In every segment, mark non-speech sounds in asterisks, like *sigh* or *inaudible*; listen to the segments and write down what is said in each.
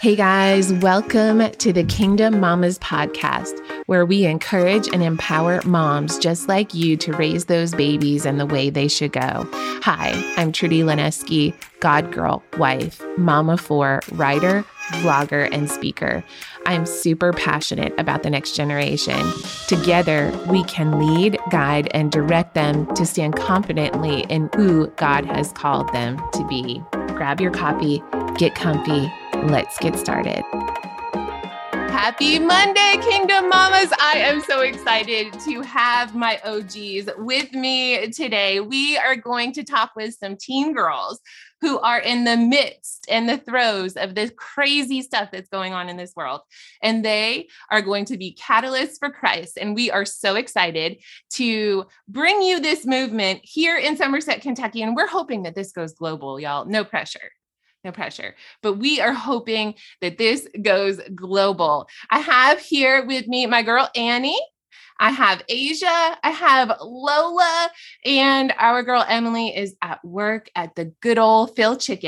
Hey guys, welcome to the Kingdom Mamas podcast, where we encourage and empower moms just like you to raise those babies in the way they should go. Hi, I'm Trudy Lineski, God girl, wife, mama for, writer, vlogger, and speaker. I'm super passionate about the next generation. Together, we can lead, guide, and direct them to stand confidently in who God has called them to be. Grab your coffee, get comfy Let's get started. Happy Monday, Kingdom Mamas. I am so excited to have my OGs with me today. We are going to talk with some teen girls who are in the midst and the throes of the crazy stuff that's going on in this world. And they are going to be catalysts for Christ. And we are so excited to bring you this movement here in Somerset, Kentucky. And we're hoping that this goes global, y'all. No pressure no pressure. But we are hoping that this goes global. I have here with me my girl Annie. I have Asia, I have Lola, and our girl Emily is at work at the good old Phil Chick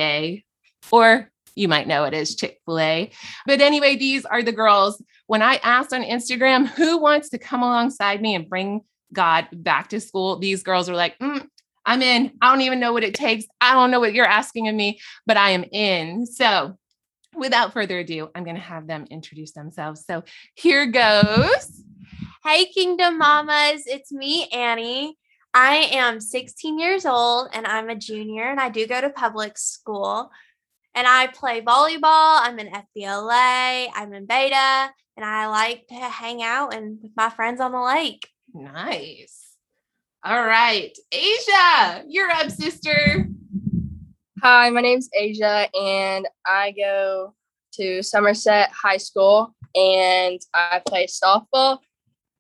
or you might know it as Chick fil A. But anyway, these are the girls. When I asked on Instagram who wants to come alongside me and bring God back to school, these girls were like, mm, I'm in. I don't even know what it takes. I don't know what you're asking of me, but I am in. So, without further ado, I'm going to have them introduce themselves. So, here goes. Hey, Kingdom Mamas. It's me, Annie. I am 16 years old and I'm a junior and I do go to public school. And I play volleyball. I'm in FBLA. I'm in beta and I like to hang out and with my friends on the lake. Nice. All right. Asia, you're up, sister. Hi, my name's Asia, and I go to Somerset High School and I play softball.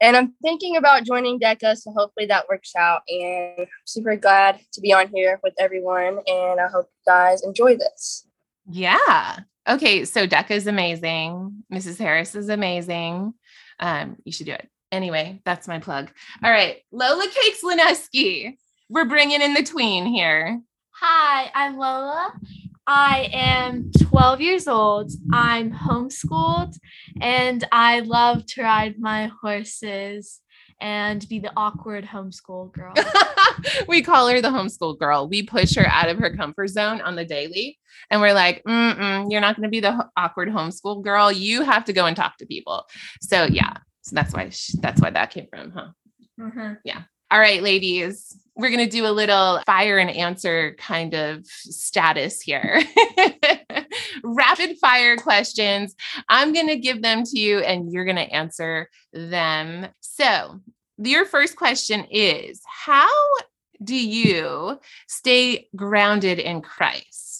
And I'm thinking about joining DECA, so hopefully that works out. And I'm super glad to be on here with everyone, and I hope you guys enjoy this. Yeah. Okay. So DECA is amazing. Mrs. Harris is amazing. Um, you should do it. Anyway, that's my plug. All right, Lola Cakes Lineski. We're bringing in the tween here. Hi, I'm Lola. I am 12 years old. I'm homeschooled and I love to ride my horses and be the awkward homeschool girl. *laughs* we call her the homeschool girl. We push her out of her comfort zone on the daily. And we're like, you're not going to be the awkward homeschool girl. You have to go and talk to people. So, yeah, so that's why she, that's why that came from, huh? Mm-hmm. Yeah. All right, ladies, we're going to do a little fire and answer kind of status here. *laughs* Rapid fire questions. I'm going to give them to you and you're going to answer them. So, your first question is How do you stay grounded in Christ?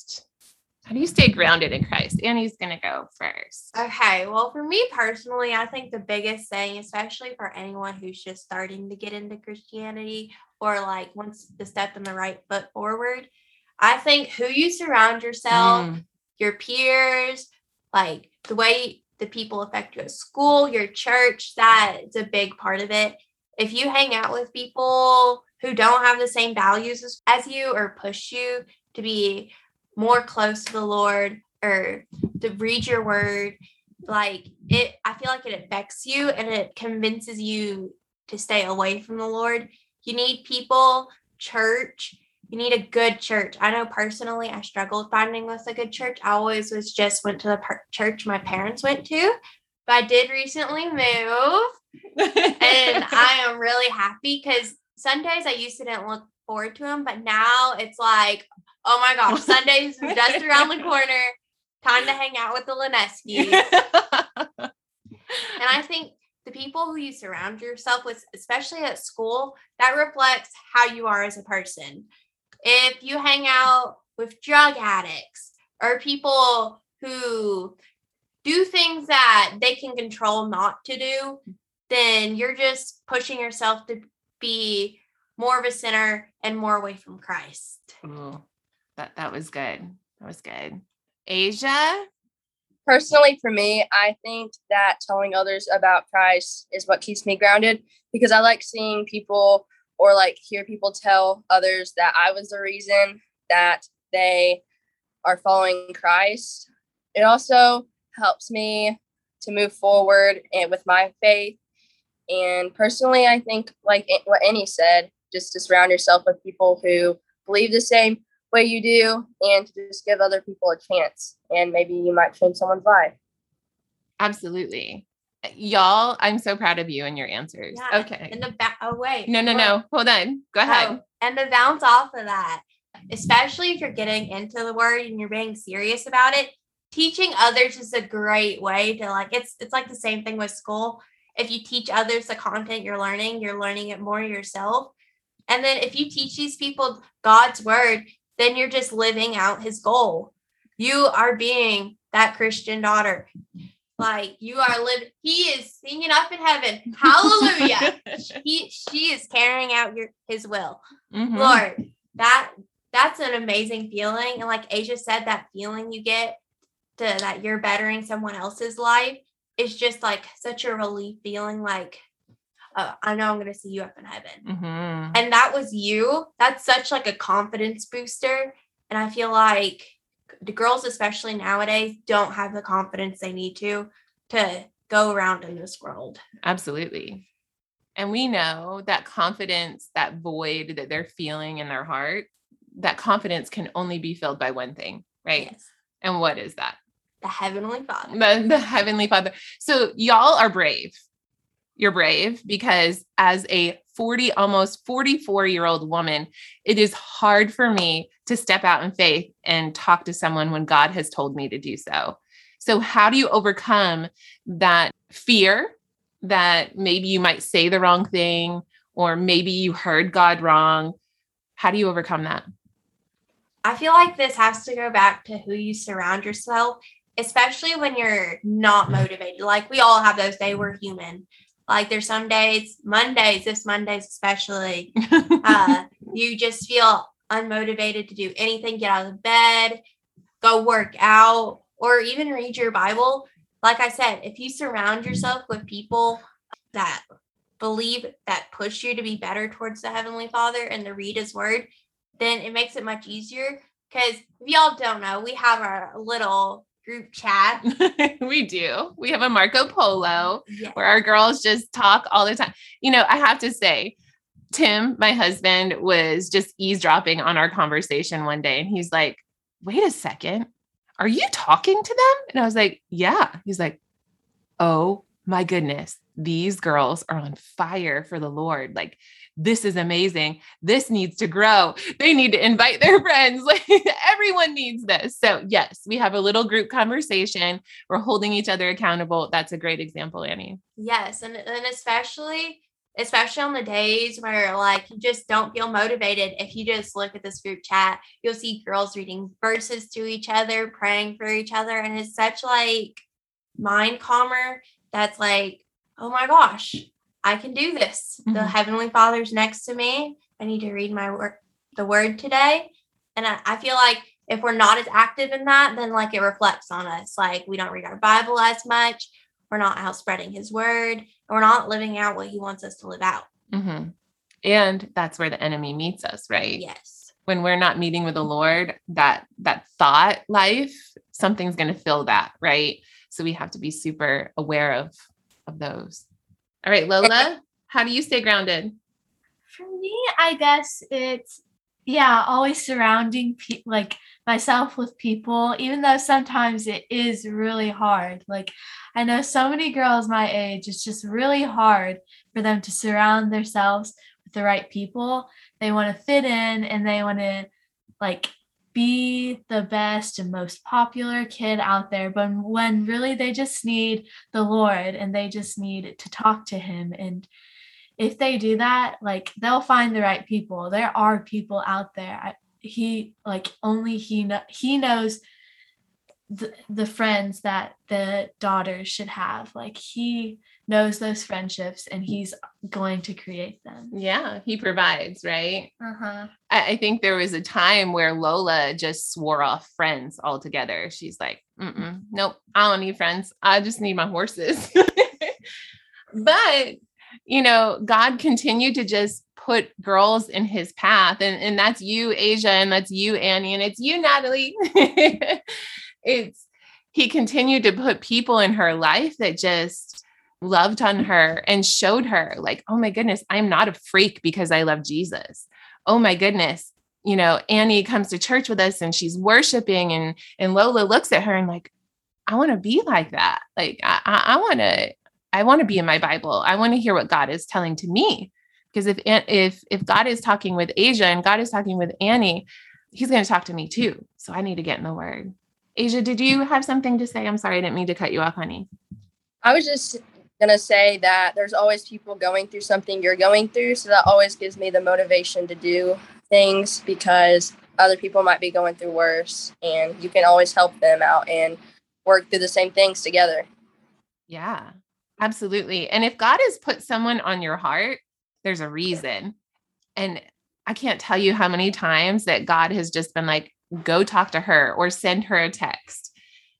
How do you stay grounded in Christ? Annie's going to go first. Okay. Well, for me personally, I think the biggest thing, especially for anyone who's just starting to get into Christianity or like wants to step in the right foot forward, I think who you surround yourself, mm. your peers, like the way the people affect you at school, your church, that's a big part of it. If you hang out with people who don't have the same values as you or push you to be more close to the Lord or to read your word, like it, I feel like it affects you and it convinces you to stay away from the Lord. You need people, church. You need a good church. I know personally, I struggled finding with a good church. I always was just went to the per- church my parents went to, but I did recently move, and *laughs* I am really happy because Sundays I used to didn't look forward to them, but now it's like, Oh my gosh, *laughs* Sunday's just around the corner. Time to hang out with the Lineskis. *laughs* and I think the people who you surround yourself with, especially at school, that reflects how you are as a person. If you hang out with drug addicts or people who do things that they can control not to do, then you're just pushing yourself to be more of a sinner and more away from Christ. Oh, that that was good. That was good. Asia. Personally, for me, I think that telling others about Christ is what keeps me grounded because I like seeing people or like hear people tell others that I was the reason that they are following Christ. It also helps me to move forward and with my faith. And personally, I think like what Annie said, just to surround yourself with people who believe the same way you do and to just give other people a chance and maybe you might change someone's life. Absolutely. Y'all, I'm so proud of you and your answers. Yeah, okay. And the ba- oh wait. No, no, Look. no. Hold on. Go oh, ahead. Oh, and the bounce off of that, especially if you're getting into the word and you're being serious about it, teaching others is a great way to like it's it's like the same thing with school. If you teach others the content you're learning, you're learning it more yourself. And then if you teach these people God's word, then you're just living out his goal. You are being that Christian daughter. Like you are living, he is singing up in heaven. *laughs* Hallelujah. *laughs* he she is carrying out your his will. Mhm. Lord, that that's an amazing feeling. And like Asia said, that feeling you get to that you're bettering someone else's life is just like such a relief feeling. Like, oh, I know I'm gonna see you up in heaven. Mhm. And that was you. That's such like a confidence booster. And I feel like the girls, especially nowadays, don't have the confidence they need to to go around in this world. Absolutely. And we know that confidence, that void that they're feeling in their heart, that confidence can only be filled by one thing, right? Yes. And what is that? The Heavenly Father. The, the Heavenly Father. So, y'all are brave. You're brave because as a 40, almost 44 year old woman, it is hard for me to step out in faith and talk to someone when God has told me to do so. So, how do you overcome that fear that maybe you might say the wrong thing or maybe you heard God wrong? How do you overcome that? I feel like this has to go back to who you surround yourself, especially when you're not motivated. Like we all have those days we're human. Like there's some days, Mondays, this Mondays especially, *laughs* uh, you just feel unmotivated to do anything, get out of bed, go work out, or even read your Bible. Like I said, if you surround yourself with people that believe that push you to be better towards the Heavenly Father and to read His Word, then it makes it much easier. Because if y'all don't know, we have our little group chat. *laughs* we do. We have a Marco Polo. Yeah. where our girls just talk all the time. You know, I have to say, Tim, my husband, was just eavesdropping on our conversation one day and he's like, wait a second, are you talking to them? And I was like, yeah. He's like, oh my goodness, these girls are on fire for the Lord. Like, this is amazing. This needs to grow. They need to invite their friends. *laughs* Like, everyone needs this. So, yes, we have a little group conversation. We're holding each other accountable. That's a great example, Annie. Yes, and and especially especially on the days where like you just don't feel motivated. If you just look at this group chat, you'll see girls reading verses to each other, praying for each other, and it's such like mind calmer. That's like, oh my gosh, I can do this. The Mhm. Heavenly Father's next to me. I need to read my word, the Word today, and I, I feel like if we're not as active in that, then like it reflects on us. Like we don't read our Bible as much. We're not out spreading his word. And we're not living out what he wants us to live out. hmm And that's where the enemy meets us, right? Yes. When we're not meeting with the Lord, that that thought life, something's going to fill that, right? So we have to be super aware of of those. All right, Lola, how do you stay grounded? For me, I guess it's yeah, always surrounding pe- like myself with people, even though sometimes it is really hard. Like I know so many girls my age, it's just really hard for them to surround themselves with the right people. They want to fit in and they want to like be the best and most popular kid out there, but when really they just need the Lord and they just need to talk to him and if they do that, like they'll find the right people. There are people out there. He like only he know he knows the, the friends that the daughters should have. Like he knows those friendships and he's going to create them. Yeah, he provides, right? Uh-huh. I, I think there was a time where Lola just swore off friends altogether. She's like, Mm-mm, nope, I don't need friends. I just need my horses. *laughs* but, you know, God continued to just put girls in his path. And, and that's you, Asia, and that's you, Annie, and it's you, Natalie. *laughs* it's he continued to put people in her life that just loved on her and showed her like oh my goodness i'm not a freak because i love jesus. Oh my goodness you know annie comes to church with us and she's worshiping and and lola looks at her and like i want to be like that. Like i want to i want to be in my bible. I want to hear what god is telling to me. Because if if if god is talking with asia and god is talking with annie he's going to talk to me too. So i need to get in the word. Asia did you have something to say? I'm sorry i didn't mean to cut you off honey. I was just gonna say that there's always people going through something you're going through, so that always gives me the motivation to do things because other people might be going through worse, and you can always help them out and work through the same things together. Yeah, absolutely. And if God has put someone on your heart, there's a reason. And I can't tell you how many times that God has just been like, go talk to her or send her a text.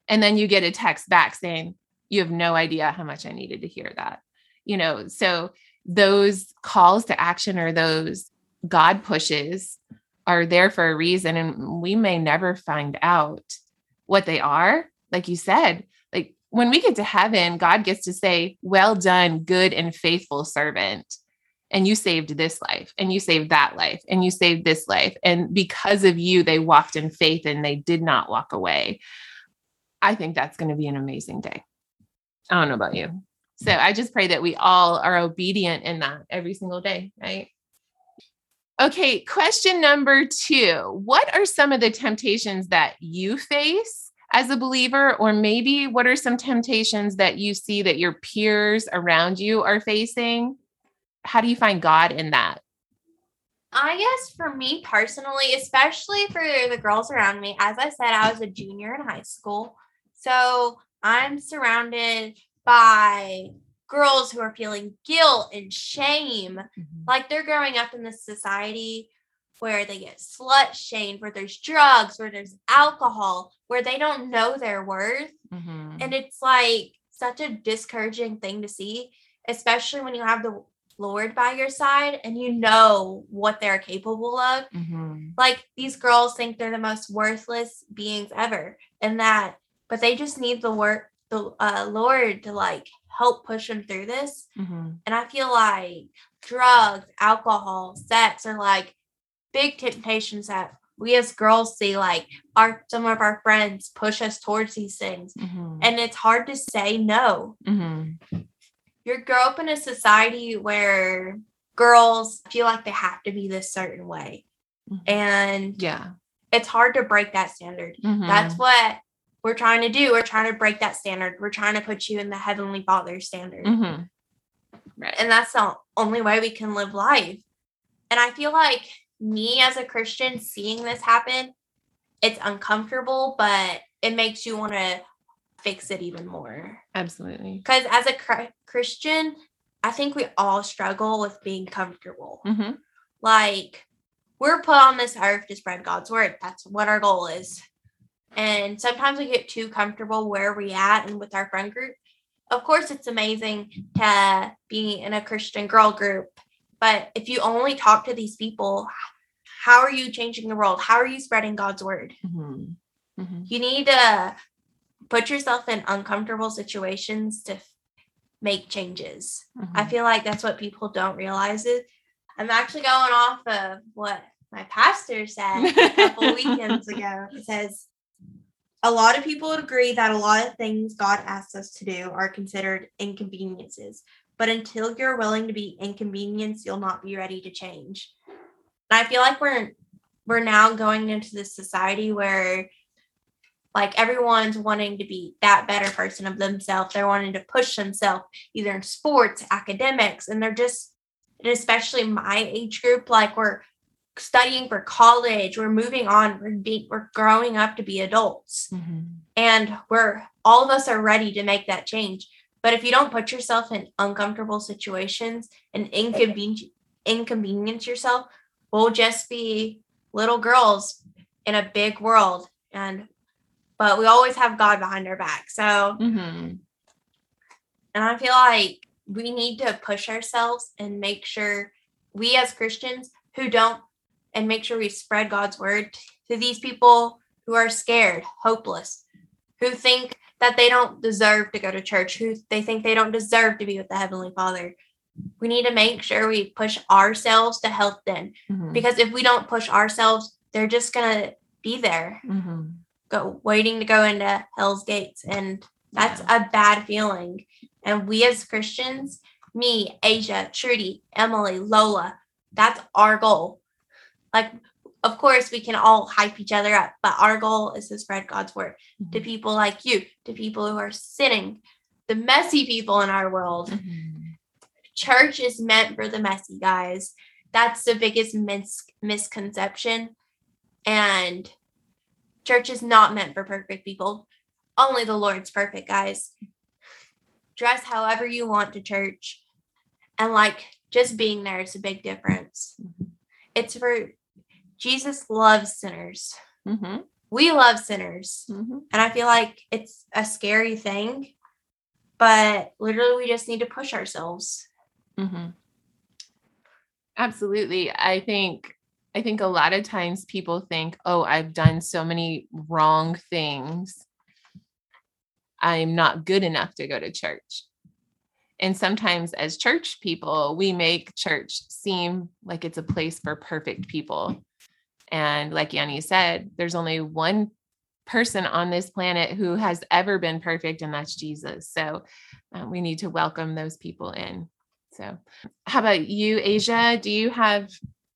And then you get a text back saying, you have no idea how much I needed to hear that. You know, so those calls to action or those God pushes are there for a reason. And we may never find out what they are. Like you said, like when we get to heaven, God gets to say, Well done, good and faithful servant. And you saved this life, and you saved that life, and you saved this life. And because of you, they walked in faith and they did not walk away. I think that's going to be an amazing day. I don't know about you. So I just pray that we all are obedient in that every single day, right? Okay, question number two What are some of the temptations that you face as a believer? Or maybe what are some temptations that you see that your peers around you are facing? How do you find God in that? I guess for me personally, especially for the girls around me, as I said, I was a junior in high school. So I'm surrounded by girls who are feeling guilt and shame. Mm-hmm. Like they're growing up in this society where they get slut shamed, where there's drugs, where there's alcohol, where they don't know their worth. Mhm. And it's like such a discouraging thing to see, especially when you have the Lord by your side and you know what they're capable of. Mhm. Like these girls think they're the most worthless beings ever, and that, but they just need the work, the uh, Lord to like help push them through this. Mhm. And I feel like drugs, alcohol, sex are like big temptations that we as girls see. Like our some of our friends push us towards these things, Mhm. and it's hard to say no. Mhm. You grow up in a society where girls feel like they have to be this certain way, Mhm. and Yeah. it's hard to break that standard. Mhm. That's what we're trying to do. We're trying to break that standard. We're trying to put you in the heavenly Father standard. Mhm. Right. And that's the only way we can live life. And I feel like me as a Christian seeing this happen, it's uncomfortable, but it makes you want to fix it even more. Absolutely. Because as a Chri- Christian, I think we all struggle with being comfortable. Mhm. Like, we're put on this earth to spread God's word. That's what our goal is. And sometimes we get too comfortable where we at and with our friend group. Of course, it's amazing to be in a Christian girl group, but if you only talk to these people, how are you changing the world? How are you spreading God's word? Mhm. Mhm. You need to put yourself in uncomfortable situations to make changes. I Mhm. feel like that's what people don't realize it. I'm actually going off of what my pastor said a couple *laughs* weekends ago. It says a lot of people would agree that a lot of things God asks us to do are considered inconveniences. But until you're willing to be inconvenienced, you'll not be ready to change. And I feel like we're we're now going into this society where like everyone's wanting to be that better person of themselves. They're wanting to push themselves either in sports, academics, and they're just, and especially my age group, like we're studying for college, we're moving on, we're being, we're growing up to be adults, Mhm. and we're all of us are ready to make that change. But if you don't put yourself in uncomfortable situations and inconvenience inconvenience yourself, we'll just be little girls in a big world and but we always have God behind our back. So Mhm. and I feel like we need to push ourselves and make sure we as Christians who don't and make sure we spread God's word to these people who are scared, hopeless, who think that they don't deserve to go to church, who they think they don't deserve to be with the Heavenly Father. We need to make sure we push ourselves to help them Mhm. because if we don't push ourselves, they're just gonna be there, Mhm. go waiting to go into hell's gates, and that's a bad feeling. And we as Christians, me, Asia, Trudy, Emily, Lola, that's our goal. Like, of course, we can all hype each other up, but our goal is to spread God's word to Mhm. people like you, to people who are sinning, the messy people in our world. Mhm. Church is meant for the messy guys. That's the biggest mis- misconception. And church is not meant for perfect people. Only the Lord's perfect, guys. Dress however you want to church. And like just being there is a big difference. Mhm. It's for Jesus loves sinners. Mhm. We love sinners. Mhm. And I feel like it's a scary thing, but literally we just need to push ourselves. hmm Absolutely. I think I think a lot of times people think, "Oh, I've done so many wrong things. I'm not good enough to go to church." And sometimes as church people, we make church seem like it's a place for perfect people. And like Annie said, there's only one person on this planet who has ever been perfect, and that's Jesus. So uh, we need to welcome those people in. So, how about you, Asia? Do you have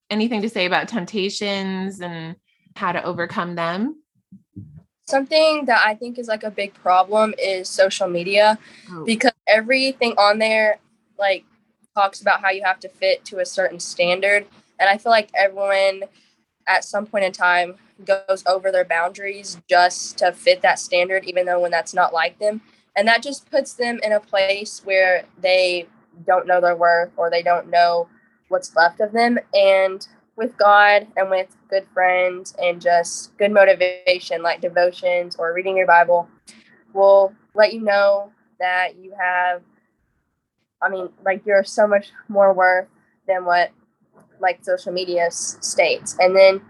anything to say about temptations and how to overcome them? Something that I think is like a big problem is social media because everything on there like talks about how you have to fit to a certain standard and I feel like everyone at some point in time goes over their boundaries just to fit that standard even though when that's not like them. And that just puts them in a place where they don't know their worth or they don't know what's left of them. And with God and with good friends and just good motivation like devotions or reading your Bible will let you know that you have I mean like you're so much more worth than what like social media s- states and then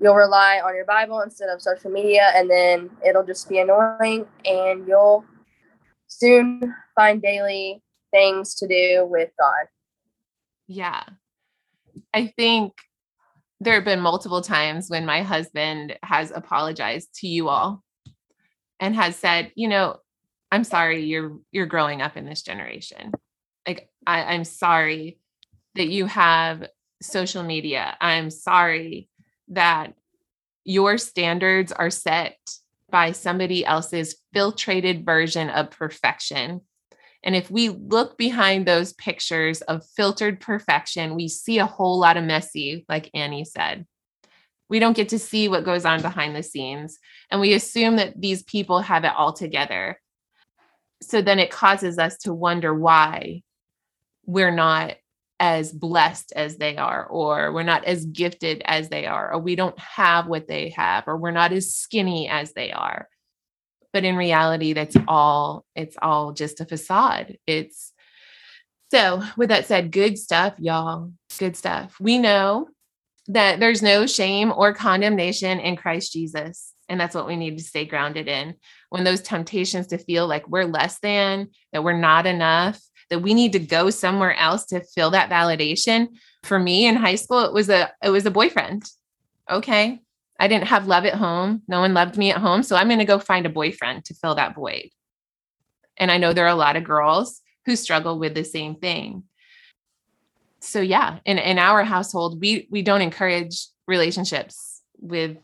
you'll rely on your Bible instead of social media and then it'll just be annoying and you'll soon find daily things to do with God. Yeah. I think there have been multiple times when my husband has apologized to you all and has said, you know, I'm sorry you're you're growing up in this generation. Like I, I'm sorry that you have social media. I'm sorry that your standards are set by somebody else's filtrated version of perfection. And if we look behind those pictures of filtered perfection, we see a whole lot of messy, like Annie said. We don't get to see what goes on behind the scenes. And we assume that these people have it all together. So then it causes us to wonder why we're not as blessed as they are, or we're not as gifted as they are, or we don't have what they have, or we're not as skinny as they are. But in reality that's all it's all just a facade. It's so with that said good stuff y'all. Good stuff. We know that there's no shame or condemnation in christ jesus and that's what we need to stay grounded in. When those temptations to feel like we're less than that we're not enough that we need to go somewhere else to feel that validation for me in high school it was a it was a boyfriend okay I didn't have love at home. No one loved me at home. So I'm going to go find a boyfriend to fill that void. And I know there are a lot of girls who struggle with the same thing. So yeah, in, in our household, we we don't encourage relationships with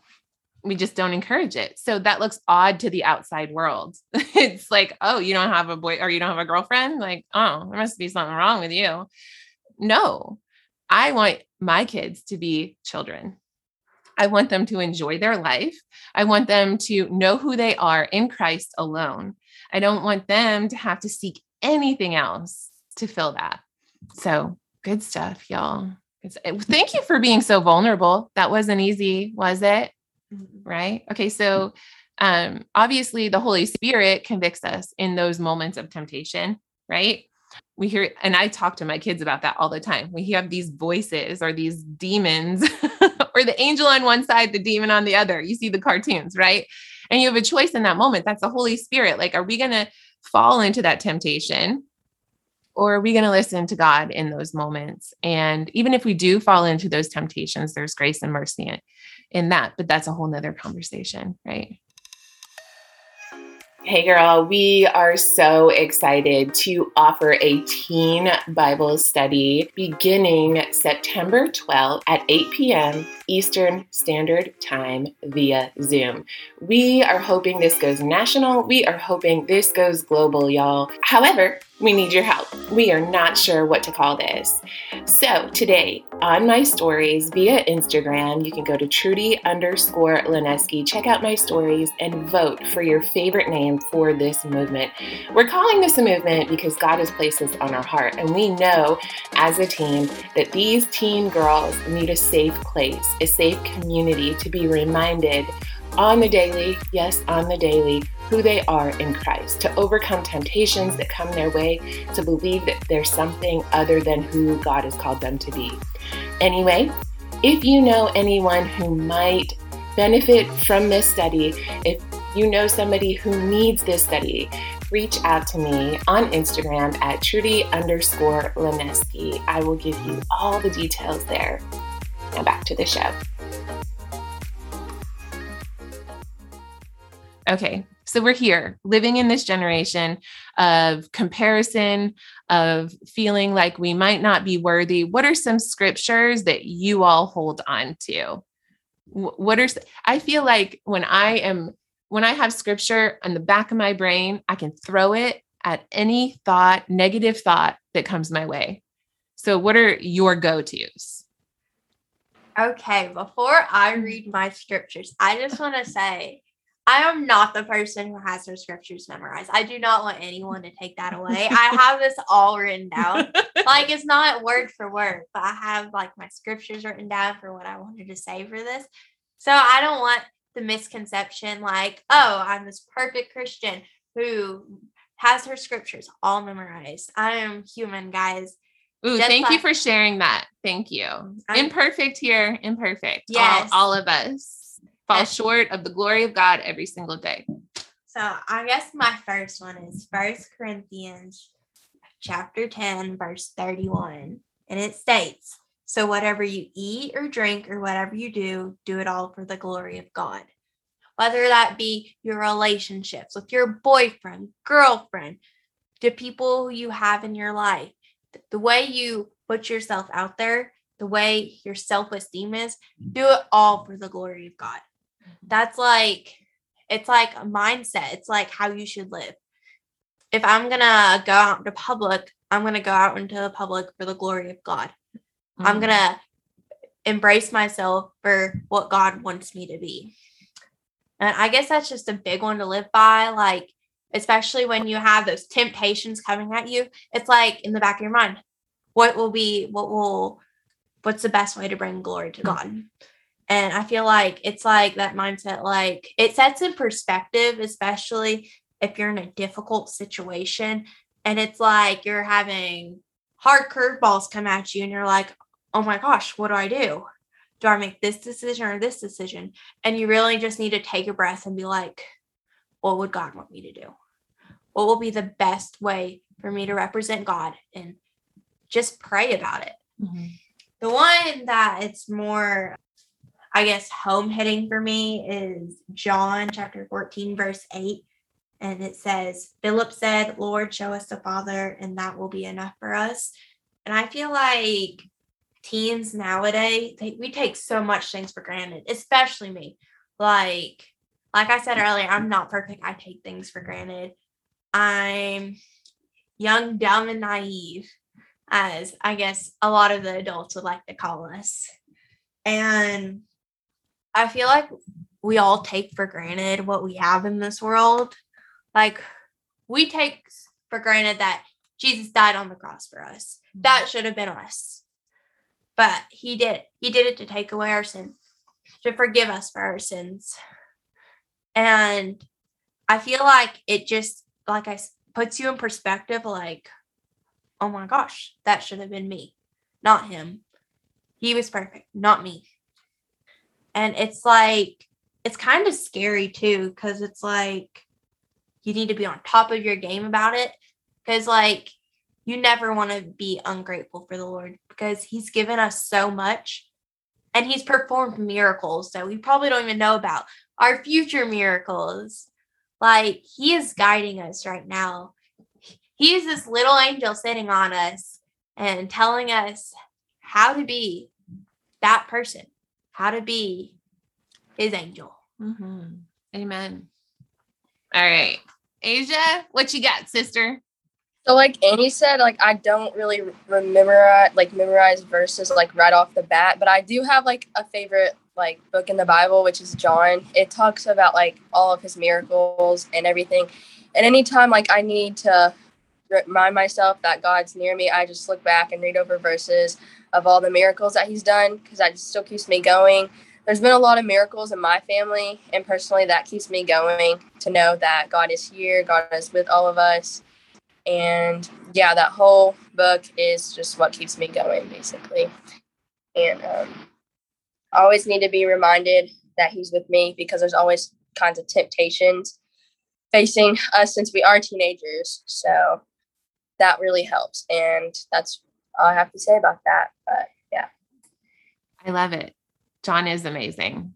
we just don't encourage it. So that looks odd to the outside world. *laughs* it's like, oh, you don't have a boy or you don't have a girlfriend? Like, oh, there must be something wrong with you. No. I want my kids to be children. I want them to enjoy their life. I want them to know who they are in Christ alone. I don't want them to have to seek anything else to fill that. So, good stuff, y'all. Eh, thank you for being so vulnerable. That wasn't easy, was it? Right? Okay, so um obviously the Holy Spirit convicts us in those moments of temptation, right? we hear and i talk to my kids about that all the time we have these voices or these demons *laughs* or the angel on one side the demon on the other you see the cartoons right And you have a choice in that moment. That's the Holy Spirit. Like, are we going to fall into that temptation? Or are we going to listen to God in those moments? And even if we do fall into those temptations, there's grace and mercy in, in that. But that's a whole nother conversation, right? Hey, girl, we are so excited to offer a teen Bible study beginning September 12th at 8 p.m. Eastern Standard Time via Zoom. We are hoping this goes national. We are hoping this goes global, y'all. However, we need your help. We are not sure what to call this. So today on my stories via Instagram, you can go to Trudy underscore Lineski, check out my stories, and vote for your favorite name for this movement. We're calling this a movement because God has placed this on our heart, and we know as a team that these teen girls need a safe place, a safe community to be reminded on the daily, yes, on the daily, who they are in Christ, to overcome temptations that come their way, to believe that there's something other than who God has called them to be. Anyway, if you know anyone who might benefit from this study, if you know somebody who needs this study, reach out to me on Instagram at Trudy underscore Lineski. I will give you all the details there. Now back to the show. Okay, so we're here living in this generation of comparison, of feeling like we might not be worthy. What are some scriptures that you all hold on to? What are, I feel like when I am, when I have scripture on the back of my brain, I can throw it at any thought, negative thought that comes my way. So, what are your go tos? Okay, before I read my scriptures, I just want to say I am not the person who has their scriptures memorized. I do not want anyone to take that away. I have this all written down. like it's not word for word, but I have like my scriptures written down for what I wanted to say for this. So I don't want the misconception like, oh, I'm this perfect Christian who has her scriptures all memorized. I am human, guys. Ooh, Just thank like, you for sharing that. Thank you. I'm, imperfect here, imperfect. Yes. All, all of us fall short of the glory of God every single day. So I guess my first one is First Corinthians chapter 10, verse 31. And it states, So whatever you eat or drink or whatever you do, do it all for the glory of God. Whether that be your relationships with your boyfriend, girlfriend, the people you have in your life, the way you put yourself out there, the way your self esteem is, do it all for the glory of God that's like it's like a mindset. It's like how you should live. If i'm gonna go out into public i'm gonna go out into the public for the glory of god. Mm-hmm. i'm gonna embrace myself for what god wants me to be. And i guess that's just a big one to live by like especially when you have those temptations coming at you. It's like in the back of your mind. What will be what will what's the best way to bring glory to god? mm-hmm. And I feel like it's like that mindset, like it sets in perspective, especially if you're in a difficult situation. And it's like you're having hard curveballs come at you, and you're like, oh my gosh, what do I do? Do I make this decision or this decision? And you really just need to take a breath and be like, what would God want me to do? What will be the best way for me to represent God? And just pray about it. Mm-hmm. The one that it's more I guess home hitting for me is John chapter 14, verse 8. And it says, Philip said, Lord, show us the Father, and that will be enough for us. And I feel like teens nowadays, they, we take so much things for granted, especially me. Like, like I said earlier, I'm not perfect. I take things for granted. I'm young, dumb, and naive, as I guess a lot of the adults would like to call us. And I feel like we all take for granted what we have in this world. Like we take for granted that Jesus died on the cross for us. That mm-hmm. should have been us. But he did. He did it to take away our sin, to forgive us for our sins. And I feel like it just like I puts you in perspective like oh my gosh, that should have been me, not him. He was perfect, not me. And it's like it's kind of scary too because it's like you need to be on top of your game about it because like you never want to be ungrateful for the lord because he's given us so much and he's performed miracles that we probably don't even know about our future miracles. Like he is guiding us right now. He is this little angel sitting on us and telling us how to be that person how to be his angel. Mm-hmm. Amen. All right. Asia, what you got, sister? So like Annie said, like I don't really remember like memorize verses like right off the bat, but I do have like a favorite like book in the Bible, which is John. It talks about like all of his miracles and everything. And anytime like I need to remind myself that God's near me, I just look back and read over verses of all the miracles that he's done because that still keeps me going. There's been a lot of miracles in my family and personally that keeps me going to know that god is here god is with all of us. And yeah that whole book is just what keeps me going basically. And um, i always need to be reminded that he's with me because there's always kinds of temptations facing us since we are teenagers. So that really helps and that's all i have to say about that but yeah i love it John is amazing.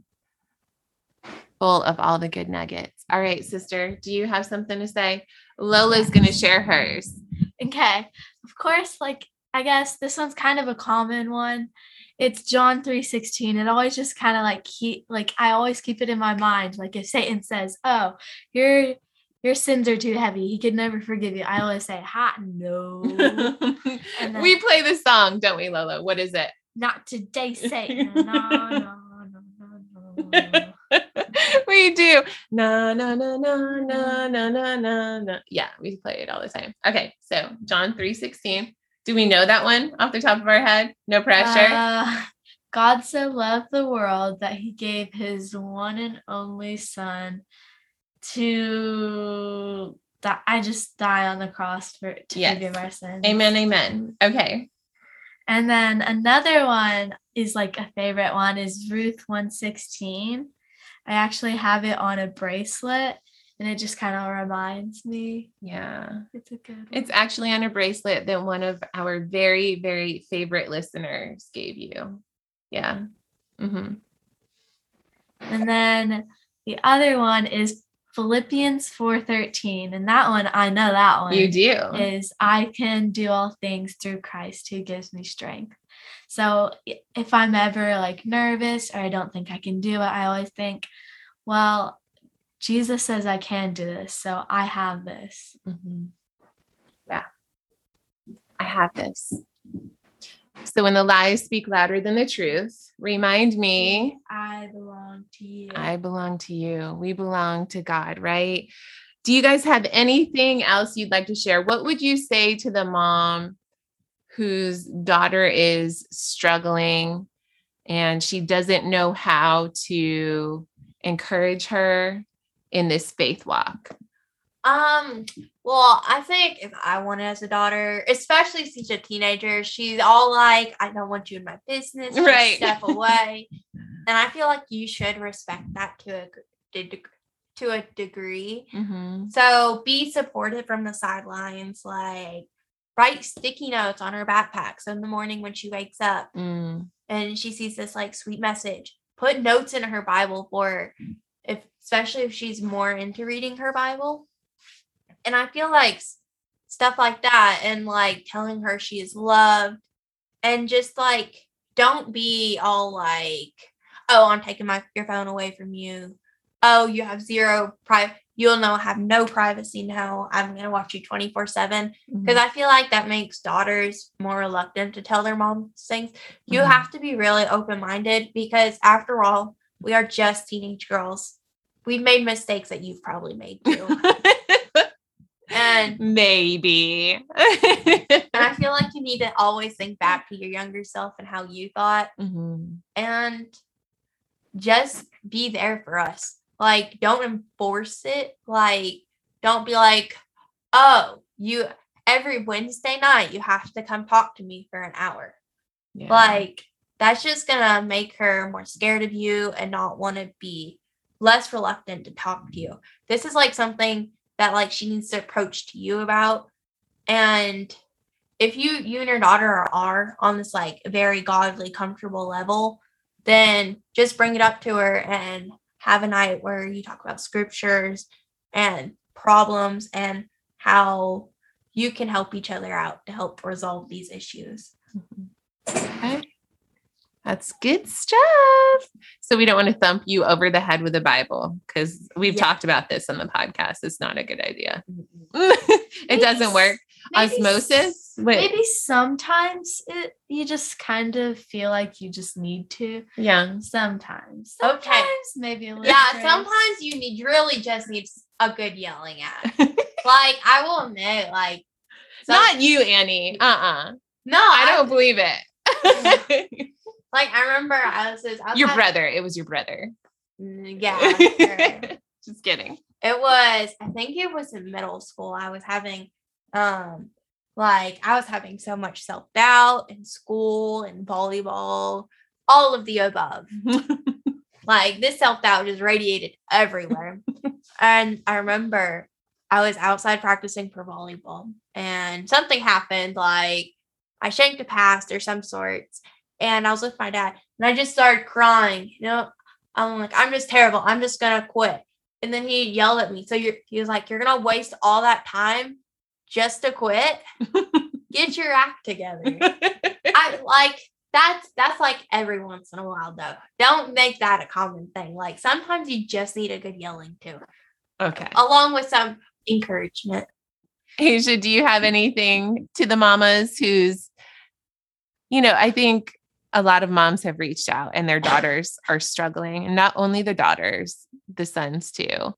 Full of all the good nuggets. All right, sister, do you have something to say? Lola's going to share hers. Okay. Of course, like I guess this one's kind of a common one. It's John 3:16. It always just kind of like keep like I always keep it in my mind. Like if Satan says, "Oh, your your sins are too heavy. He could never forgive you." I always say, "Ha, no." *laughs* then, we play the song, don't we, Lola? What is it? not today, *laughs* Satan. No, no, no, no, no. *laughs* we do. No, no, no, no, no, no, no, no, no. Yeah, we play it all the time. Okay, so John 3 16. Do we know that one off the top of our head? No pressure. Uh, God so loved the world that he gave his one and only son to die. I just die on the cross for to yes. forgive our sins. Amen. Amen. Okay. And then another one is like a favorite one is Ruth 116. I actually have it on a bracelet and it just kind of reminds me. Yeah. It's a good one. It's actually on a bracelet that one of our very, very favorite listeners gave you. Yeah. Mm-hmm. And then the other one is Philippians 4:13 and that one I know that one. You do. Is I can do all things through Christ who gives me strength. So if I'm ever like nervous or I don't think I can do it, I always think, well, Jesus says I can do this, so I have this. Mm-hmm. Yeah. I have this. So when the lies speak louder than the truth, remind me I belong to you. I belong to you. We belong to God, right? Do you guys have anything else you'd like to share? What would you say to the mom whose daughter is struggling and she doesn't know how to encourage her in this faith walk? Um, well, I think if I wanted as a daughter, especially since she's a teenager, she's all like, I don't want you in my business. Right. Step away. and I feel like you should respect that to a to a degree. Mm-hmm. So be supportive from the sidelines, like write sticky notes on her backpack. So in the morning when she wakes up mm. and she sees this like sweet message, put notes in her Bible for her, if especially if she's more into reading her Bible and I feel like stuff like that and like telling her she is loved and just like don't be all like, oh, I'm taking my your phone away from you. Oh, you have zero private you'll know have no privacy now. I'm gonna watch you 24 7. Because mm-hmm. I feel like that makes daughters more reluctant to tell their moms things. You mm-hmm. have to be really open minded because after all, we are just teenage girls. We've made mistakes that you've probably made too. *laughs* Maybe. *laughs* and I feel like you need to always think back to your younger self and how you thought. Mm-hmm. And just be there for us. Like, don't enforce it. Like, don't be like, oh, you every Wednesday night you have to come talk to me for an hour. Yeah. Like, that's just gonna make her more scared of you and not want to be less reluctant to talk to you. This is like something that like she needs to approach to you about. And if you you and your daughter are, on this like very godly, comfortable level, then just bring it up to her and have a night where you talk about scriptures and problems and how you can help each other out to help resolve these issues. Okay. That's good stuff. So we don't want to thump you over the head with the Bible because we've Yeah. talked about this on the podcast. It's not a good idea. *laughs* It Maybe doesn't work. maybe Osmosis. Wait. Maybe sometimes it, you just kind of feel like you just need to. Yeah. Sometimes. Okay. Sometimes maybe a little. Yeah, grace. sometimes you need really just need a good yelling at. *laughs* like I will admit, like some- Not you, Annie. Uh-uh. no, I don't believe it. *laughs* like. I remember I was, I was your having- brother. It was your brother. Mm, Yeah, sure. *laughs* Just kidding. it was. I think it was in middle school. I was having, um, like I was having so much self doubt in school and volleyball, all of the above. *laughs* Like this self doubt just radiated everywhere. and I remember I was outside practicing for volleyball and something happened, like I shanked a pass or some sorts. And I was with my dad and I just started crying. You know, I'm like, I'm just terrible. I'm just gonna quit. And then he yelled at me. So you're he was like, You're gonna waste all that time just to quit? *laughs* Get your act together. I *laughs* like that's that's like every once in a while though. Don't make that a common thing. Like sometimes you just need a good yelling too, okay. along with some encouragement. Asia, do you have anything to the mamas who's, you know, I think a lot of moms have reached out and their daughters are struggling, and not only the daughters, the sons too.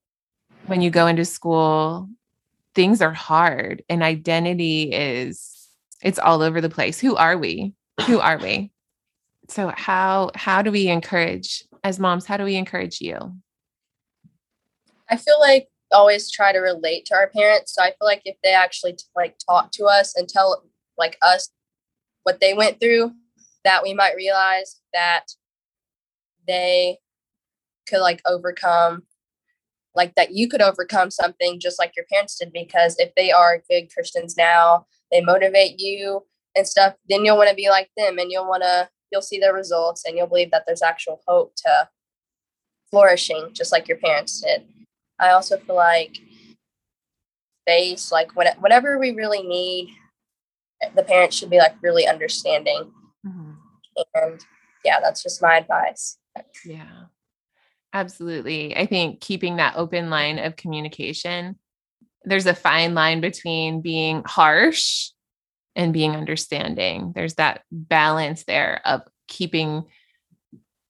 When you go into school, things are hard and identity is it's all over the place. Who are we? Who are we? So how how do we encourage as moms, how do we encourage you? I feel like always try to relate to our parents. So I feel like if they actually like talk to us and tell like us what they went through, that we might realize that they could like overcome like that you could overcome something just like your parents did because if they are good Christians now, they motivate you and stuff, then you'll want to be like them and you'll want to you'll see the results and you'll believe that there's actual hope to flourishing just like your parents did. I also feel like space, like when, whatever we really need, the parents should be like really understanding. And yeah, that's just my advice. Yeah, absolutely. I think keeping that open line of communication, there's a fine line between being harsh and being understanding. There's that balance there of keeping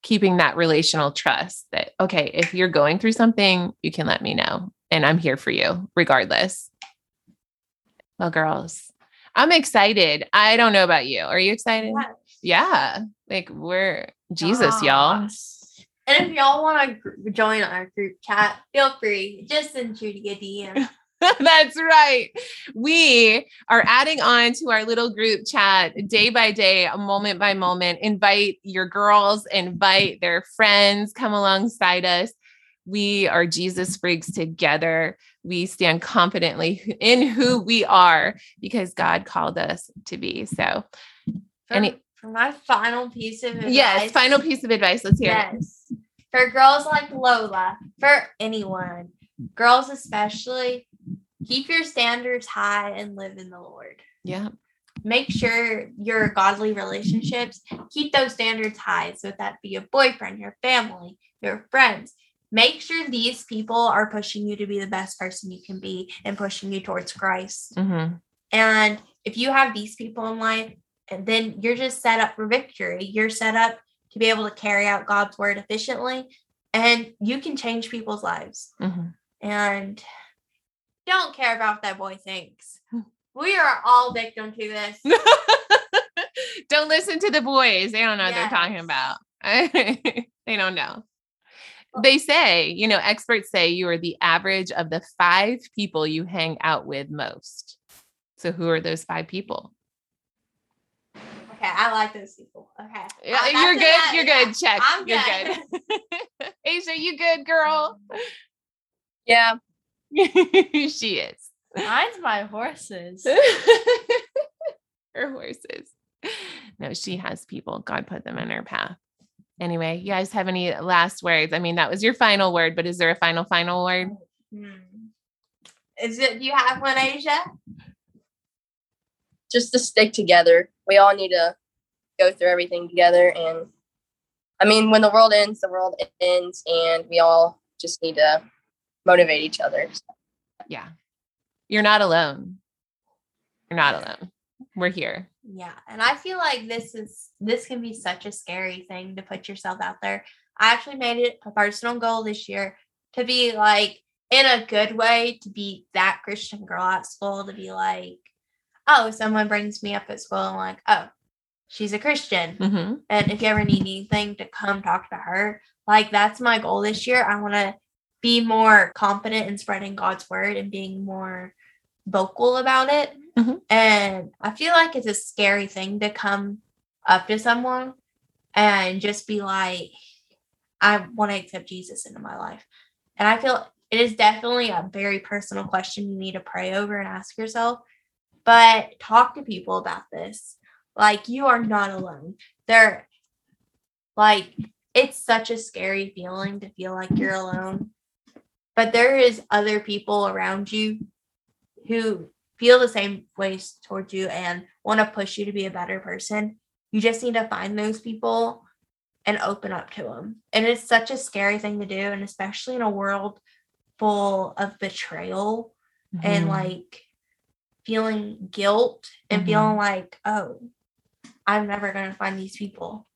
keeping that relational trust that okay, if you're going through something, you can let me know and I'm here for you regardless. Well, girls, I'm excited. I don't know about you. Are you excited? Yeah. Yeah like we're Jesus, y'all. And if y'all want to join our group chat, feel free. Just send Trudy a DM. *laughs* That's right. We are adding on to our little group chat day by day, moment by moment. Invite your girls, invite their friends, come alongside us. We are Jesus freaks together. We stand confidently in who we are because God called us to be. So, Any- for my final piece of advice. yes, final piece of advice. Let's hear it. Yes. For girls like Lola, for anyone, girls especially, keep your standards high and live in the Lord. Yeah. Make sure your godly relationships keep those standards high. So that be your boyfriend, your family, your friends. Make sure these people are pushing you to be the best person you can be and pushing you towards Christ. hmm And if you have these people in life, and then you're just set up for victory. You're set up to be able to carry out God's word efficiently, and you can change people's lives. hmm And don't care about what that boy thinks. We are all victim to this. *laughs* don't listen to the boys. They don't know what they're talking about. *laughs* they don't know. They say, you know, experts say you are the average of the five people you hang out with most. So, who are those five people? Okay, I like those people. Okay. Yeah, I- you're good. enough. You're Yeah, good. Check. I'm you're good. good. *laughs* Asia, you good, girl? Yeah. *laughs* she is. Mine's my horses. *laughs* her horses. No, she has people. God put them in her path. Anyway, you guys have any last words? I mean, that was your final word, but is there a final, final word? Hmm. Is it? Do you have one, Asia? Just to stick together. We all need to go through everything together. And I mean, when the world ends, the world ends, and we all just need to motivate each other. Yeah. You're not alone. You're not alone. We're here. Yeah, and I feel like this is this can be such a scary thing to put yourself out there. I actually made it a personal goal this year to be like in a good way to be that Christian girl at school to be like, oh, someone brings me up at school, I'm like, oh, she's a Christian. hmm And if you ever need anything to come talk to her, like that's my goal this year. I want to be more confident in spreading God's word and being more vocal about it. Mhm. And I feel like it's a scary thing to come up to someone and just be like, I want to accept Jesus into my life. And I feel it is definitely a very personal question you need to pray over and ask yourself. But talk to people about this. Like you are not alone. There like it's such a scary feeling to feel like you're alone. But there is other people around you who feel the same ways towards you and want to push you to be a better person. You just need to find those people and open up to them. And it's such a scary thing to do and especially in a world full of betrayal and Mhm. like feeling guilt and Mhm. feeling like, oh, I'm never going to find these people.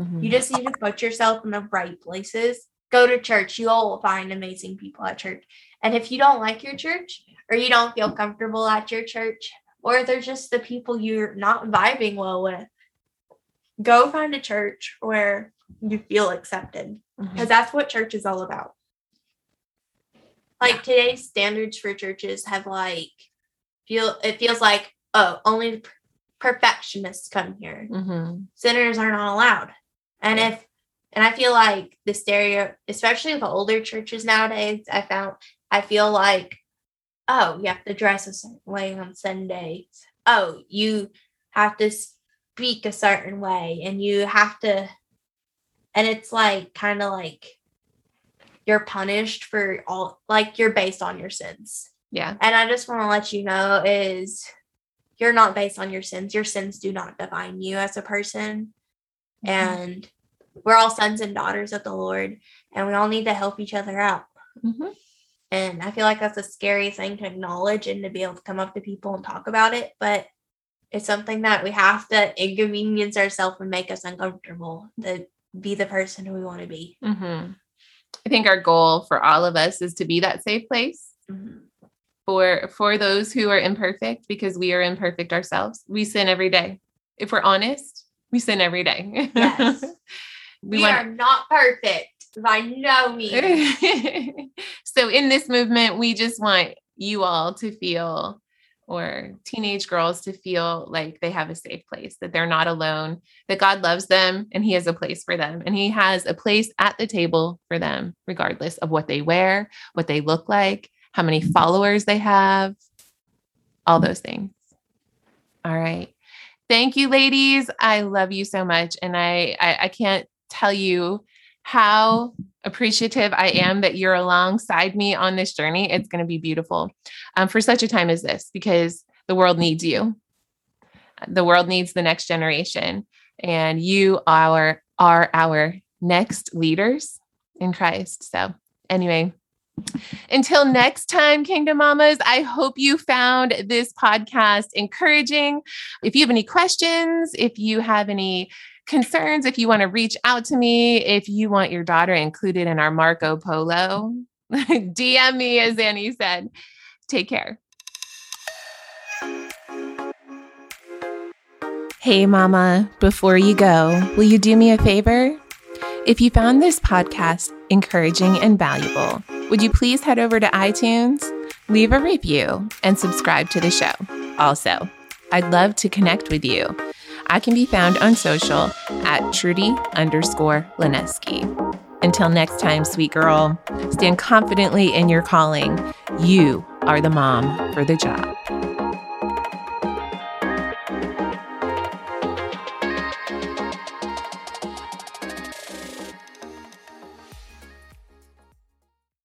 Mhm. You just need to put yourself in the right places. Go to church. You all will find amazing people at church. And if you don't like your church or you don't feel comfortable at your church, or they're just the people you're not vibing well with, go find a church where you feel accepted because that's what church is all about. Like today's standards for churches have like feel it feels like oh only per- perfectionists come here Mhm. sinners are not allowed. And if and I feel like the stereo, especially the older churches nowadays, I found I feel like, oh, you have to dress a certain way on Sundays. Oh, you have to speak a certain way, and you have to, and it's like kind of like you're punished for all, like you're based on your sins. Yeah. And I just want to let you know is you're not based on your sins. Your sins do not define you as a person. Mm-hmm. And we're all sons and daughters of the Lord, and we all need to help each other out. Mhm. And I feel like that's a scary thing to acknowledge and to be able to come up to people and talk about it. But it's something that we have to inconvenience ourselves and make us uncomfortable to be the person who we want to be. Mhm. I think our goal for all of us is to be that safe place Mhm. For for those who are imperfect because we are imperfect ourselves. We sin every day. If we're honest, we sin every day. Yes. *laughs* we We, want are not perfect by no means. so in this movement, we just want you all to feel or teenage girls to feel like they have a safe place, that they're not alone, that God loves them and He has a place for them. And He has a place at the table for them, regardless of what they wear, what they look like, how many followers they have, all those things. All right. Thank you, ladies. I love you so much. And I, I, I can't tell you how appreciative I am that you're alongside me on this journey. It's going to be beautiful um, for such a time as this because the world needs you. The world needs the next generation, and you are are our next leaders in Christ. So, anyway, until next time, Kingdom Mamas, I hope you found this podcast encouraging. If you have any questions, if you have any concerns, if you want to reach out to me, if you want your daughter included in our Marco Polo, *laughs* DM me, as Annie said. Take care. Hey, Mama, before you go, will you do me a favor? If you found this podcast encouraging and valuable, would you please head over to iTunes, leave a review, and subscribe to the show? Also, I'd love to connect with you. I can be found on social at Trudy underscore Lineski. Until next time, sweet girl, stand confidently in your calling. You are the mom for the job.